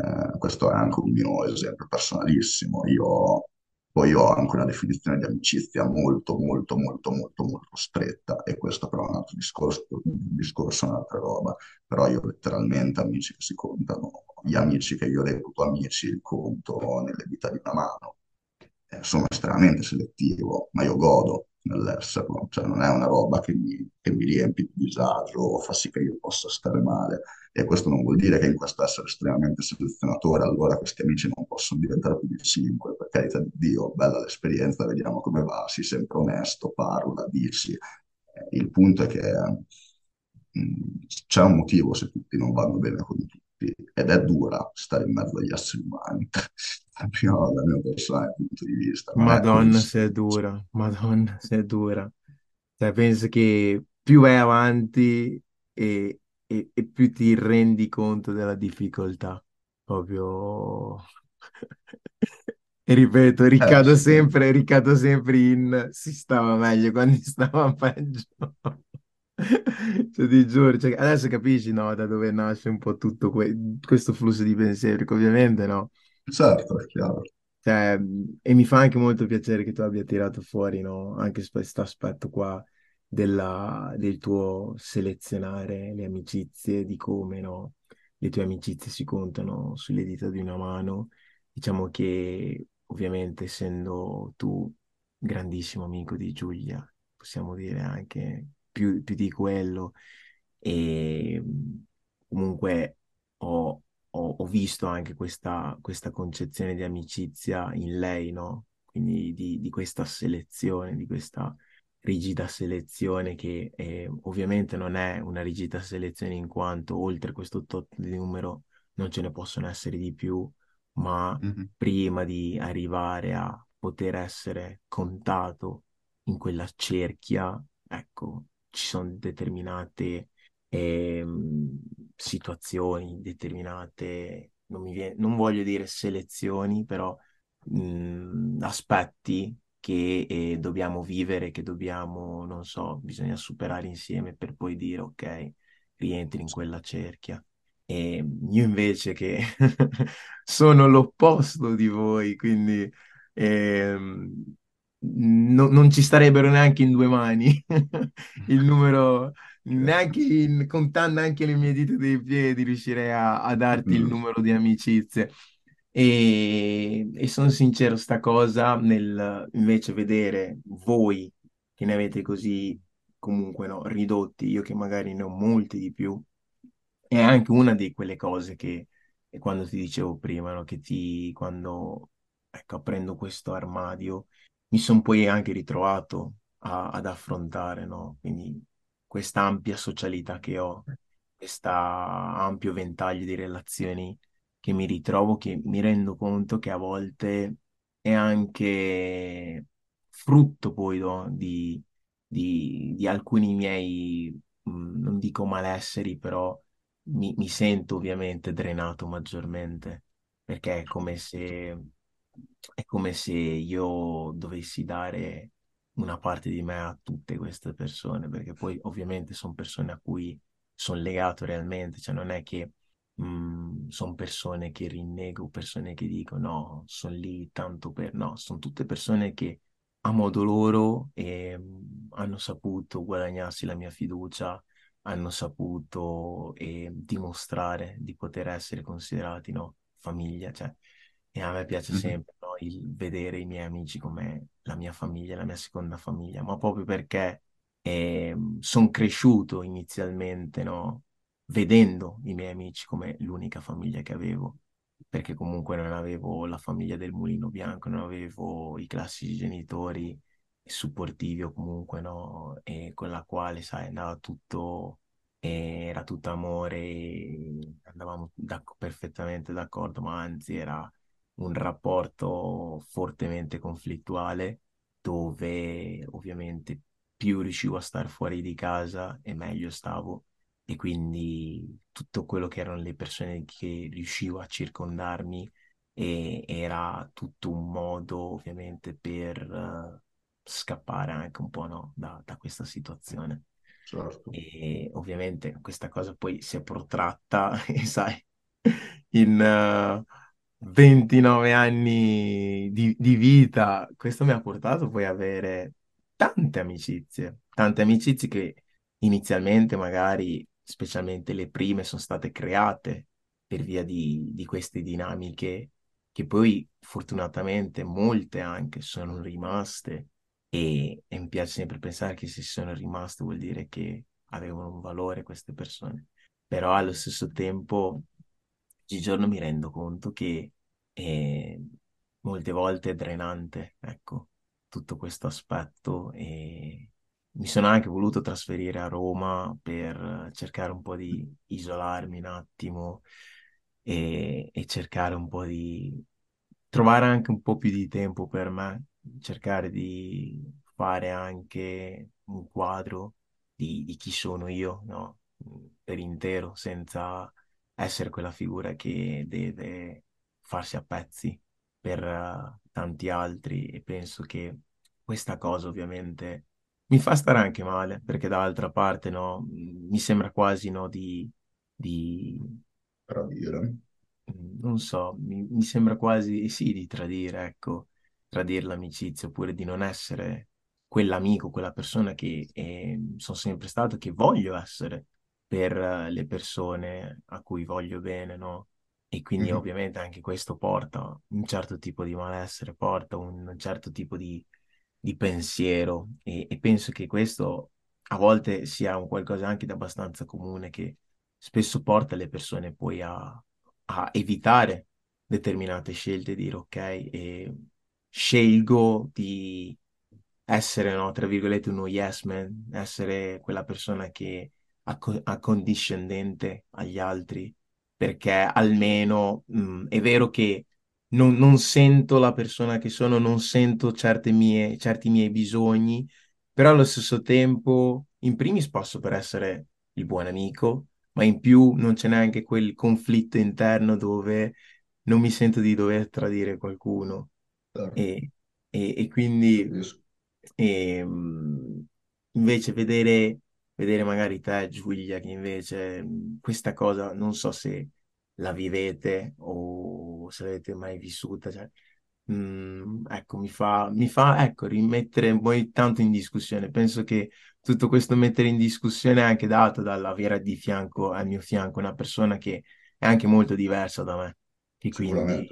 Eh, questo è anche un mio esempio personalissimo. Io poi ho anche una definizione di amicizia molto, molto, molto, molto, molto stretta e questo però è un altro discorso, un discorso, un'altra roba. Però io letteralmente amici che si contano, gli amici che io reputo amici, li conto nelle dita di una mano. Eh, sono estremamente selettivo, ma io godo nell'esserlo, cioè non è una roba che mi, che mi riempie di disagio o fa sì che io possa stare male. E questo non vuol dire che in questo essere estremamente selezionatore, allora questi amici non possono diventare più di cinque, per carità di Dio, bella l'esperienza, vediamo come va, sii sempre onesto, parla, dici. Eh, Il punto è che mh, c'è un motivo se tutti non vanno bene con tutti, ed è dura stare in mezzo agli esseri umani, dal mio, dal mio personale punto di vista, è Madonna, se è dura, Madonna, se è dura. Cioè, penso che più vai avanti e, e- e più ti rendi conto della difficoltà. Proprio... E ripeto, Eh ricado sì, sempre, ricado sempre in si stava meglio quando stava peggio. Cioè, ti giuro, cioè, adesso capisci, no, da dove nasce un po' tutto que- questo flusso di pensieri, ovviamente, no? Certo, è chiaro. Cioè, e mi fa anche molto piacere che tu abbia tirato fuori, no? Anche questo aspetto qua della- del tuo selezionare le amicizie, di come, no? Le tue amicizie si contano sulle dita di una mano. Diciamo che, ovviamente, essendo tu grandissimo amico di Giulia, possiamo dire anche più, più di quello, e comunque ho ho, ho visto anche questa, questa concezione di amicizia in lei, no? Quindi di, di questa selezione, di questa rigida selezione che eh, ovviamente non è una rigida selezione in quanto oltre questo tot di numero non ce ne possono essere di più, ma Mhm. prima di arrivare a poter essere contato in quella cerchia, ecco, ci sono determinate ehm, situazioni determinate, non viene- non voglio dire selezioni, però mh, aspetti che eh, dobbiamo vivere, che dobbiamo, non so, bisogna superare insieme per poi dire ok, rientri in quella cerchia. E io invece che sono l'opposto di voi, quindi ehm, no- non ci starebbero neanche in due mani il numero neanche in- contando anche le mie dita dei piedi riuscirei a, a darti il Giusto. numero di amicizie. E, e sono sincero, sta cosa nel invece vedere voi che ne avete così comunque no, ridotti, io che magari ne ho molti di più, è anche una di quelle cose che, quando ti dicevo prima, no, che ti, quando ecco, aprendo questo armadio, mi sono poi anche ritrovato a- ad affrontare, no? Quindi questa ampia socialità che ho, questo ampio ventaglio di relazioni che mi ritrovo, che mi rendo conto che a volte è anche frutto poi no, di, di- di alcuni miei, mh, non dico malesseri, però mi, mi sento ovviamente drenato maggiormente, perché è come se, è come se io dovessi dare una parte di me a tutte queste persone, perché poi ovviamente sono persone a cui sono legato realmente, cioè non è che sono persone che rinnego, persone che dicono no, sono lì tanto per... No, sono tutte persone che a modo loro ehm, hanno saputo guadagnarsi la mia fiducia, hanno saputo eh, dimostrare di poter essere considerati, no, famiglia, cioè, e a me piace sempre, il vedere i miei amici come la mia famiglia, la mia seconda famiglia, ma proprio perché sono cresciuto inizialmente, no, vedendo i miei amici come l'unica famiglia che avevo, perché comunque non avevo la famiglia del mulino bianco, non avevo i classici genitori supportivi o comunque no, e con la quale, sai, andava tutto, eh, era tutto amore, andavamo d'ac- perfettamente d'accordo, ma anzi era un rapporto fortemente conflittuale dove ovviamente più riuscivo a star fuori di casa e meglio stavo e quindi tutto quello che erano le persone che riuscivo a circondarmi e era tutto un modo ovviamente per eh, scappare anche un po' no, da, da questa situazione. Certo. E ovviamente questa cosa poi si è protratta, e sai, in eh, 29 anni di, di vita, questo mi ha portato poi ad avere tante amicizie, tante amicizie che inizialmente magari, specialmente le prime, sono state create per via di, di queste dinamiche che poi fortunatamente molte anche sono rimaste e, e mi piace sempre pensare che se sono rimaste vuol dire che avevano un valore queste persone. Però allo stesso tempo, oggigiorno mi rendo conto che eh, molte volte è drenante, ecco, tutto questo aspetto e mi sono anche voluto trasferire a Roma per cercare un po' di isolarmi un attimo e, e cercare un po' di trovare anche un po' più di tempo per me, cercare di fare anche un quadro di, di chi sono io, no? Per intero, senza essere quella figura che deve farsi a pezzi per eh, tanti altri e penso che questa cosa ovviamente mi fa stare anche male, perché dall'altra parte, no, mi sembra quasi, no, di, di Tradire. Mm, Non so, mi, mi sembra quasi sì di tradire, ecco, tradire l'amicizia oppure di non essere quell'amico, quella persona che eh, sono sempre stato, che voglio essere per eh, le persone a cui voglio bene, no? E quindi Mhm. ovviamente anche questo porta un certo tipo di malessere, porta un certo tipo di, di pensiero e, e penso che questo a volte sia un qualcosa anche di abbastanza comune che spesso porta le persone poi a, a evitare determinate scelte, dire ok, e scelgo di essere, no, tra virgolette, uno yes man, essere quella persona che acco- accondiscendente agli altri, perché almeno mh, è vero che non, non sento la persona che sono, non sento certe mie, certi miei bisogni, però allo stesso tempo, in primis posso per essere il buon amico, ma in più non c'è neanche quel conflitto interno dove non mi sento di dover tradire qualcuno. Certo. E, e- e quindi Capisco. ehm, invece vedere, vedere magari te, Giulia, che invece mh, questa cosa non so se la vivete o se l'avete mai vissuta, cioè, mm, ecco, mi fa, mi fa, ecco, rimettere poi tanto in discussione. Penso che tutto questo mettere in discussione è anche dato dall'avere di fianco, al mio fianco una persona che è anche molto diversa da me, che quindi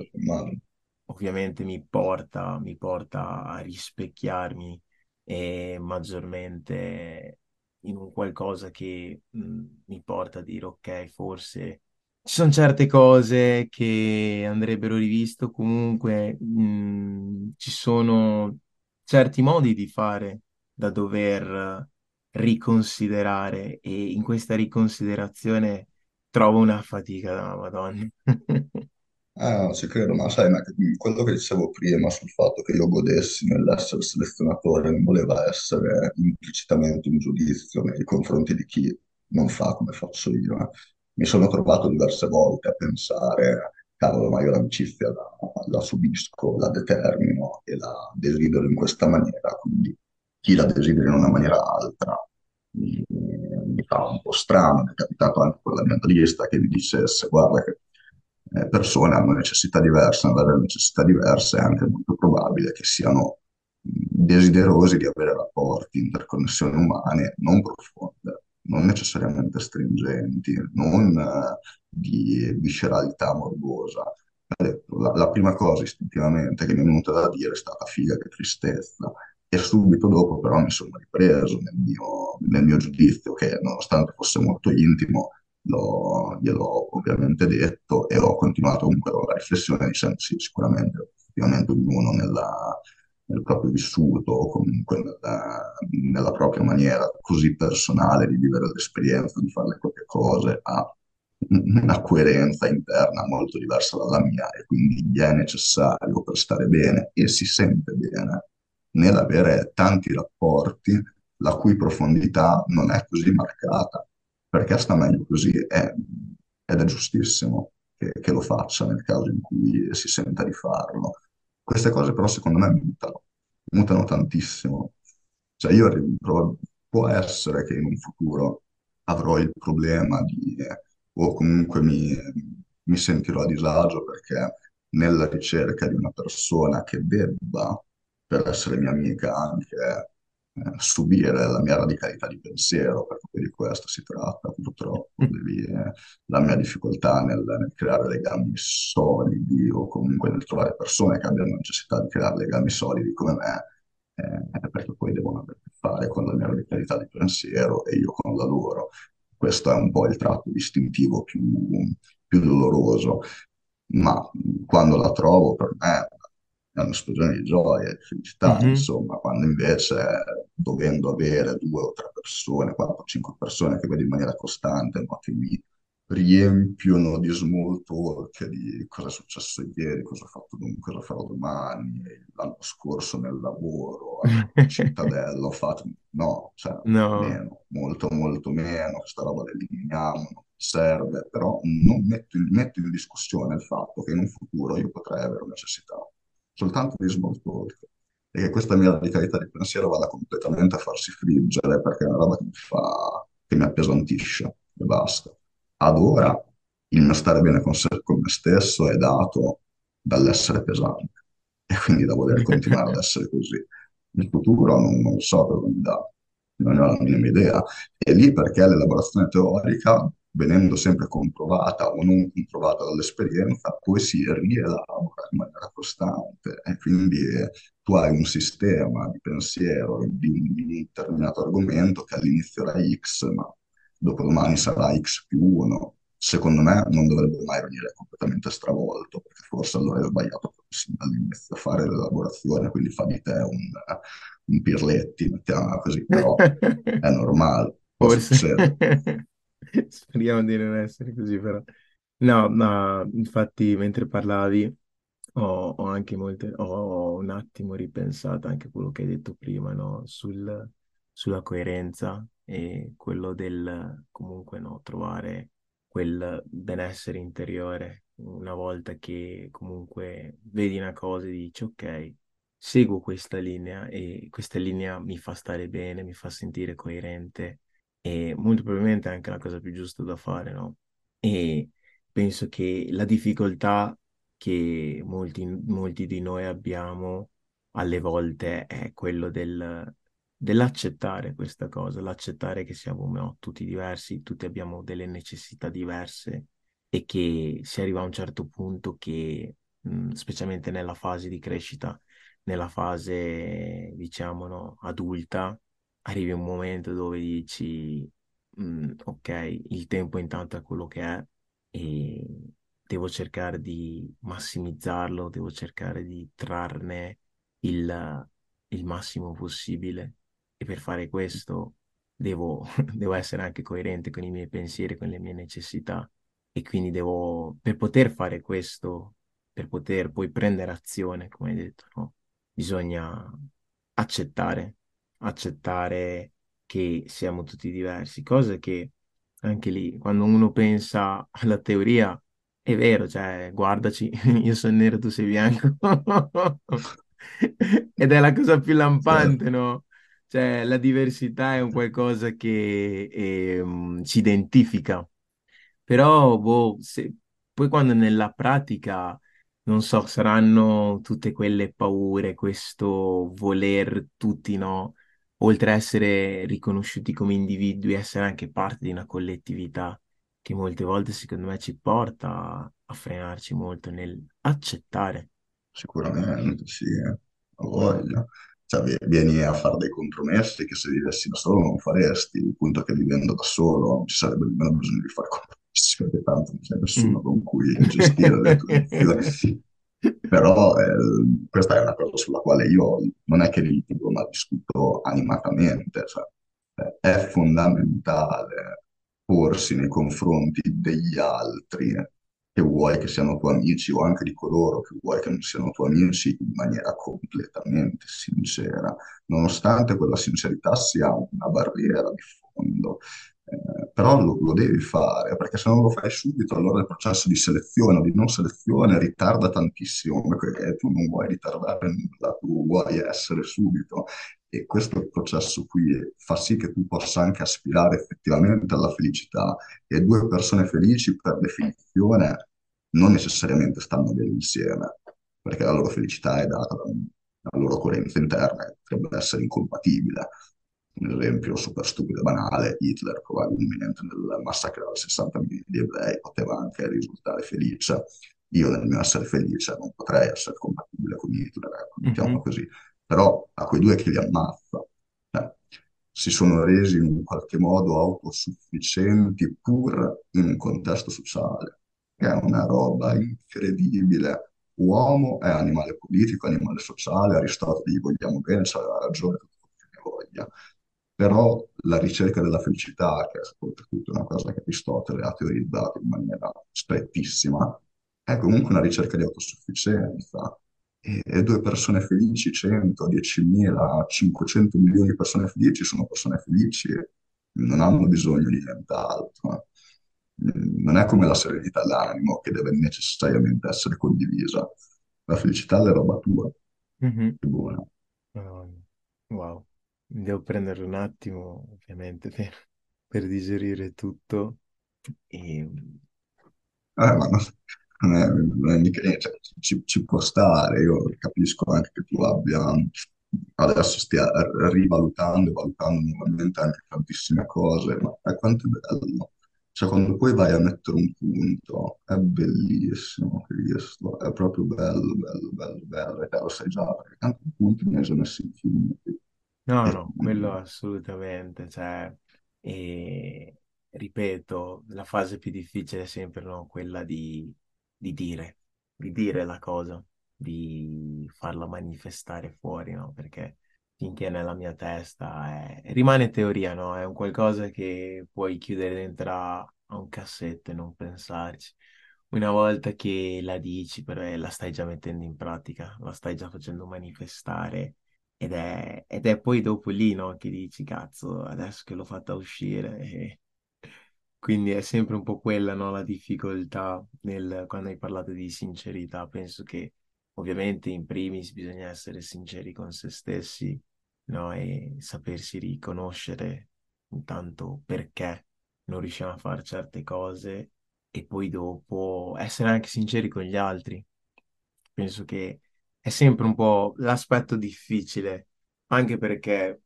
ovviamente mi porta, mi porta a rispecchiarmi e maggiormente in un qualcosa che mh, mi porta a dire ok, forse ci sono certe cose che andrebbero rivisto, comunque mh, ci sono certi modi di fare da dover riconsiderare e in questa riconsiderazione trovo una fatica da Madonna. Ah, ci credo, ma sai, ma quello che dicevo prima sul fatto che io godessi nell'essere selezionatore non voleva essere implicitamente un giudizio nei confronti di chi non fa come faccio io. eh. Mi sono trovato diverse volte a pensare, cavolo, ma io l'amicizia la, la subisco, la determino e la desidero in questa maniera, quindi chi la desidera in una maniera altra mi, mi fa un po' strano. Mi è capitato anche con la mia lista che mi dicesse, guarda che persone hanno necessità diverse, hanno avere necessità diverse, è anche molto probabile che siano desiderosi di avere rapporti, interconnessioni umane non profonde, non necessariamente stringenti, non eh, di visceralità morbosa. La, la prima cosa istintivamente che mi è venuta da dire è stata figa che tristezza. E subito dopo però mi sono ripreso nel mio, nel mio giudizio che nonostante fosse molto intimo, l'ho- gliel'ho ovviamente detto e ho continuato comunque la riflessione dicendo sì, sicuramente, effettivamente ognuno nella- nel proprio vissuto o comunque nella, nella propria maniera così personale di vivere l'esperienza, di fare le proprie cose, ha una coerenza interna molto diversa dalla mia e quindi gli è necessario per stare bene e si sente bene nell'avere tanti rapporti la cui profondità non è così marcata perché sta meglio così è- ed è giustissimo che, che lo faccia nel caso in cui si senta di farlo. Queste cose però secondo me mutano, mutano tantissimo. Cioè io può essere che in un futuro avrò il problema di, o comunque mi, mi sentirò a disagio perché nella ricerca di una persona che debba, per essere mia amica, anche eh, subire la mia radicalità di pensiero, perché questo si tratta purtroppo, devi, eh, la mia difficoltà nel, nel creare legami solidi o comunque nel trovare persone che abbiano necessità di creare legami solidi come me, eh, perché poi devono avere a che fare con la mia radicalità di pensiero e io con la loro. Questo è un po' il tratto distintivo più, più doloroso, ma quando la trovo per me è un'esplosione di gioia, di felicità, Mhm. insomma, quando invece dovendo avere due o tre persone, quattro o cinque persone che vedo in maniera costante, ma che mi riempiono di small talk, di cosa è successo ieri, cosa ho fatto, dom- cosa farò domani, l'anno scorso nel lavoro, a Cittadella, ho fatto... No, cioè, No. meno, molto molto meno, questa roba l'eliminiamo, non serve, però non metto in, metto in discussione il fatto che in un futuro io potrei avere necessità soltanto di small talk e che questa mia radicalità di pensiero vada completamente a farsi friggere perché è una roba che mi fa, che mi appesantisce e basta. Ad ora il mio stare bene con, se- con me stesso è dato dall'essere pesante e quindi da voler continuare ad essere così. Il futuro non, non so cosa mi dà, non ho la minima idea. E lì perché l'elaborazione teorica, venendo sempre comprovata o non comprovata dall'esperienza, poi si rielabora in maniera costante e quindi eh, tu hai un sistema di pensiero di un, di un determinato argomento che all'inizio era X, ma dopodomani sarà X più 1. Secondo me non dovrebbe mai venire completamente stravolto, perché forse allora hai sbagliato dall'inizio a fare l'elaborazione, quindi fa di te un, un pirletti, mettiamola così, però è normale, Forse. Speriamo di non essere così, però. No, ma infatti mentre parlavi ho, ho anche molte, ho un attimo ripensato anche quello che hai detto prima, no? Sul- sulla coerenza e quello del comunque no, trovare quel benessere interiore una volta che comunque vedi una cosa e dici ok, seguo questa linea e questa linea mi fa stare bene, mi fa sentire coerente e molto probabilmente è anche la cosa più giusta da fare, no? E penso che la difficoltà che molti, molti di noi abbiamo alle volte è quello del, dell'accettare questa cosa, l'accettare che siamo no, tutti diversi, tutti abbiamo delle necessità diverse e che si arriva a un certo punto che, mh, specialmente nella fase di crescita, nella fase, diciamo, no, adulta, arrivi un momento dove dici, mh, ok, il tempo intanto è quello che è e devo cercare di massimizzarlo, devo cercare di trarne il, il massimo possibile e per fare questo devo, devo essere anche coerente con i miei pensieri, con le mie necessità e quindi devo, per poter fare questo, per poter poi prendere azione, come hai detto, no? Bisogna accettare, accettare che siamo tutti diversi, cosa che anche lì, quando uno pensa alla teoria, è vero, cioè, guardaci, io sono nero, tu sei bianco. Ed è la cosa più Certo, lampante, no? Cioè, la diversità è un qualcosa che ehm, ci identifica. Però, boh, se- poi quando nella pratica, non so, saranno tutte quelle paure, questo voler tutti, no? Oltre a essere riconosciuti come individui, essere anche parte di una collettività che molte volte, secondo me, ci porta a frenarci molto nel accettare. sicuramente, sì, eh. Ho voglia. Cioè, vi- vieni a fare dei compromessi che se vivessi da solo non faresti, il punto è che vivendo da solo ci sarebbe nemmeno bisogno di fare compromessi, perché tanto non c'è nessuno Mm. con cui gestire le tue emozioni. Però eh, questa è una cosa sulla quale io non è che litigo, ma discuto animatamente. Cioè, è fondamentale porsi nei confronti degli altri, eh, che vuoi che siano tuoi amici o anche di coloro che vuoi che non siano tuoi amici, in maniera completamente sincera, nonostante quella sincerità sia una barriera di fondo. Eh, però lo, lo devi fare perché se non lo fai subito, allora il processo di selezione o di non selezione ritarda tantissimo perché tu non vuoi ritardare nulla, tu vuoi essere subito. E questo processo qui fa sì che tu possa anche aspirare effettivamente alla felicità. E due persone felici, per definizione, non necessariamente stanno bene insieme, perché la loro felicità è data da una loro coerenza interna, che potrebbe essere incompatibile un esempio super stupido e banale, Hitler probabilmente nel massacrare 60 milioni di ebrei poteva anche risultare felice. Io nel mio essere felice non potrei essere compatibile con Hitler, Mhm, mettiamola così. Però a quei due che li ammazza, cioè, si sono resi in qualche modo autosufficienti pur in un contesto sociale, che è una roba incredibile. Uomo è animale politico, animale sociale, Aristotele gli vogliamo bene, c'aveva ragione, che ne voglia però la ricerca della felicità, che è soprattutto una cosa che Aristotele ha teorizzato in maniera strettissima, è comunque una ricerca di autosufficienza. E, e due persone felici, 100, 10.000, 500 milioni di persone felici sono persone felici, non hanno bisogno di nient'altro. Mm, Non è come la serenità dell'animo che deve necessariamente essere condivisa. La felicità è roba tua, mhm. è buona. Wow, devo prendere un attimo, ovviamente, per, per digerire tutto. E... Eh, ma è, è mica niente, cioè, ci, ci può stare, io capisco anche che tu abbia, adesso stia rivalutando e valutando nuovamente anche tantissime cose, ma è quanto è bello. Cioè, quando poi vai a mettere un punto, è bellissimo, Cristo, è proprio bello, bello, bello, bello, e te lo sai già, perché tanti punti ne già messi infiniti. No, no, quello assolutamente, cioè, e, ripeto, la fase più difficile è sempre no, quella di, di dire, di dire la cosa, di farla manifestare fuori, no? Perché finché è nella mia testa è- rimane teoria, no? È un qualcosa che puoi chiudere dentro a, un cassetto e non pensarci. Una volta che la dici, però eh, la stai già mettendo in pratica, la stai già facendo manifestare ed è, ed è poi dopo lì, no, che dici, cazzo, adesso che l'ho fatta uscire. e Quindi è sempre un po' quella, no, la difficoltà nel, quando hai parlato di sincerità. Penso che ovviamente in primis bisogna essere sinceri con se stessi, no, e sapersi riconoscere intanto perché non riusciamo a fare certe cose e poi dopo essere anche sinceri con gli altri penso che è sempre un po' l'aspetto difficile, anche perché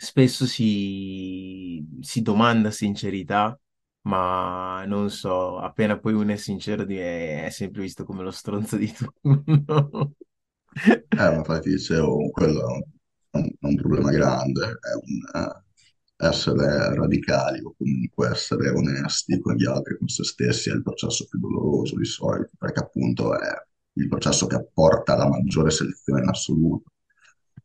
spesso si, si domanda sincerità, ma non so, appena poi uno è sincero di- è, sempre visto come lo stronzo di turno. Eh, ma infatti dicevo, quello è un, un problema grande, è un, eh, essere radicali o comunque essere onesti con gli altri, con se stessi, è il processo più doloroso di solito, perché appunto è il processo che apporta la maggiore selezione in assoluto.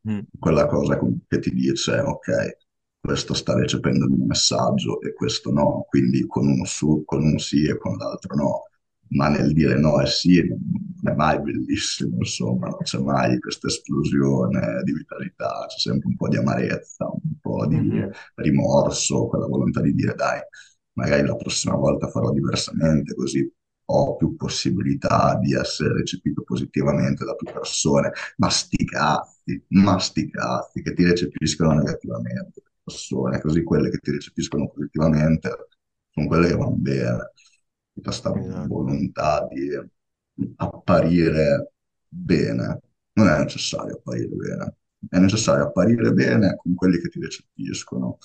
Mm, Quella cosa che ti dice, ok, questo sta recependo il mio messaggio e questo no, quindi con uno, su, con uno sì e con l'altro no. Ma nel dire no e sì non è mai bellissimo, insomma, non c'è mai questa esplosione di vitalità, c'è sempre un po' di amarezza, un po' di mhm, rimorso, quella volontà di dire dai, magari la prossima volta farò diversamente, così ho più possibilità di essere recepito positivamente da più persone, ma sti cazzi, ma sti cazzi che ti recepiscono negativamente, le persone, così quelle che ti recepiscono positivamente sono quelle che vanno bene questa esatto. volontà di apparire bene. Non è necessario apparire bene, è necessario apparire bene con quelli che ti recepiscono.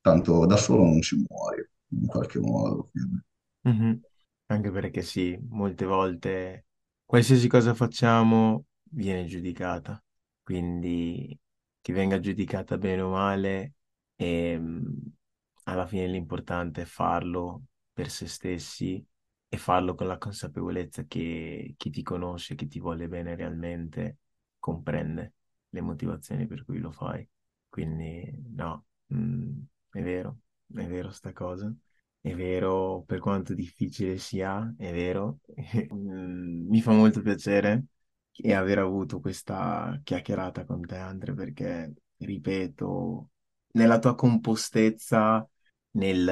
Tanto da solo non ci muori, in qualche modo. quindi. Mhm. Anche perché sì, molte volte qualsiasi cosa facciamo viene giudicata, quindi che venga giudicata bene o male, ehm, alla fine l'importante è farlo per se stessi e farlo con la consapevolezza che chi ti conosce, chi ti vuole bene realmente, comprende le motivazioni per cui lo fai. Quindi no, mm, è vero, è vero sta cosa. È vero, per quanto difficile sia, è vero. Mm, Mi fa molto piacere e aver avuto questa chiacchierata con te, Andre, perché, ripeto, nella tua compostezza, nel,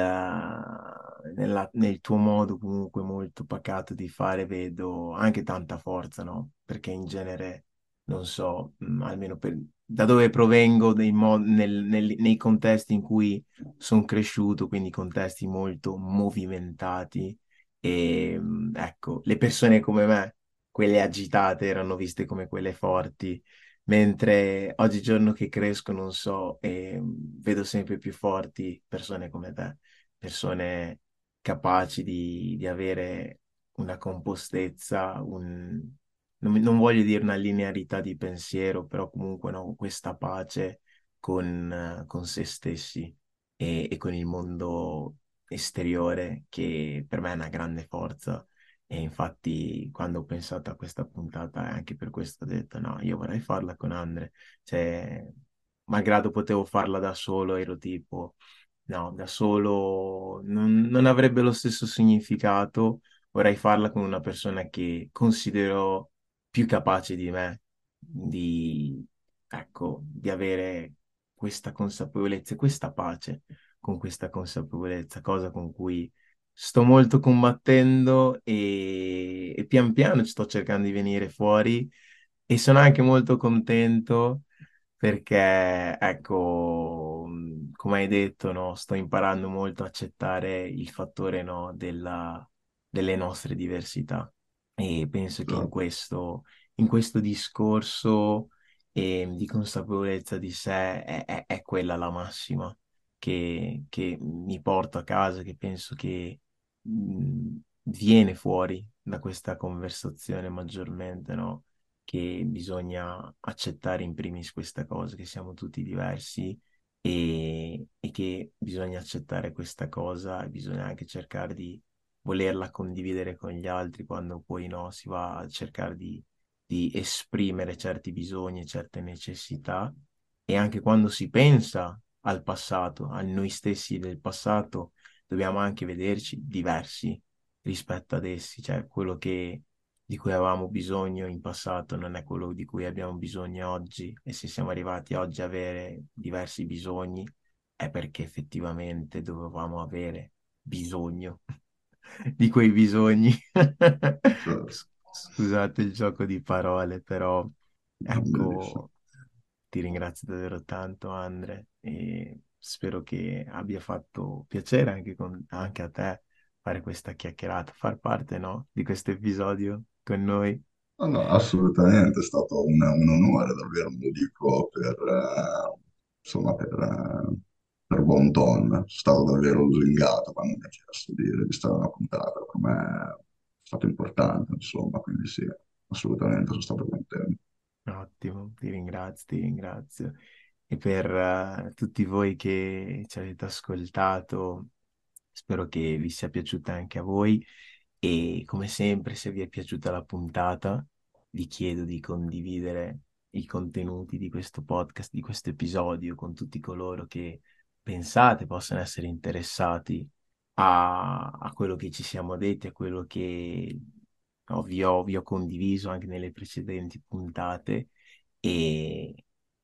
nella- nel tuo modo comunque molto pacato di fare, vedo anche tanta forza, no? Perché in genere, non so, mm, almeno per- da dove provengo, mo- nel- nel- nei contesti in cui sono cresciuto, quindi contesti molto movimentati. E mm, ecco, le persone come me, quelle agitate, erano viste come quelle forti, mentre oggigiorno che cresco, non so, e mm, vedo sempre più forti persone come te, persone capaci di, di avere una compostezza, un... Non, non voglio dire una linearità di pensiero, però comunque no, questa pace con, con se stessi e, e con il mondo esteriore che per me è una grande forza. E infatti quando ho pensato a questa puntata, anche per questo ho detto no, io vorrei farla con Andre. Cioè, malgrado potevo farla da solo, ero tipo, no, da solo non, non avrebbe lo stesso significato. Vorrei farla con una persona che considero più capace di me, di, ecco, di avere questa consapevolezza e questa pace con questa consapevolezza, cosa con cui sto molto combattendo e, e pian piano sto cercando di venire fuori e sono anche molto contento perché, ecco, come hai detto, no, sto imparando molto a accettare il fattore, no, della- delle nostre diversità e penso che in Esatto. questo, in questo discorso eh, di consapevolezza di sé è, è- è quella la massima che, che mi porto a casa, che penso che mh, viene fuori da questa conversazione maggiormente, no? Che bisogna accettare in primis questa cosa, che siamo tutti diversi e, e che bisogna accettare questa cosa e bisogna anche cercare di volerla condividere con gli altri quando poi no, si va a cercare di, di esprimere certi bisogni, certe necessità. E anche quando si pensa al passato, a noi stessi del passato, dobbiamo anche vederci diversi rispetto ad essi, cioè quello che, di cui avevamo bisogno in passato non è quello di cui abbiamo bisogno oggi. E se siamo arrivati oggi a avere diversi bisogni è perché effettivamente dovevamo avere bisogno di quei bisogni. Certo. Scusate il gioco di parole, però ecco, ti ringrazio davvero tanto, Andre, e spero che abbia fatto piacere anche, con- anche a te fare questa chiacchierata, far parte, no, di questo episodio con noi. No, no, assolutamente, è stato un, un onore, davvero, lo dico per, eh, insomma, per, eh, per buon ton. Sono stato davvero lusingato quando mi ha chiesto di registrare una puntata, per me è stato importante, insomma, quindi sì, assolutamente sono stato contento. Ottimo, ti ringrazio, ti ringrazio. E per eh, tutti voi che ci avete ascoltato, spero che vi sia piaciuta anche a voi e come sempre, se vi è piaciuta la puntata, vi chiedo di condividere i contenuti di questo podcast, di questo episodio con tutti coloro che pensate possano essere interessati a, a quello che ci siamo detti, a quello che no, vi ho, vi ho condiviso anche nelle precedenti puntate e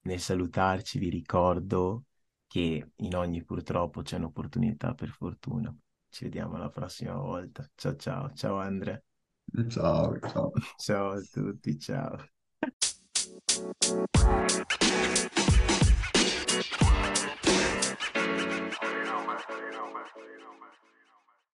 nel salutarci vi ricordo che in ogni purtroppo c'è un'opportunità per fortuna. Ci vediamo la prossima volta. Ciao ciao, ciao Andrea. Ciao, ciao. Ciao a tutti, ciao.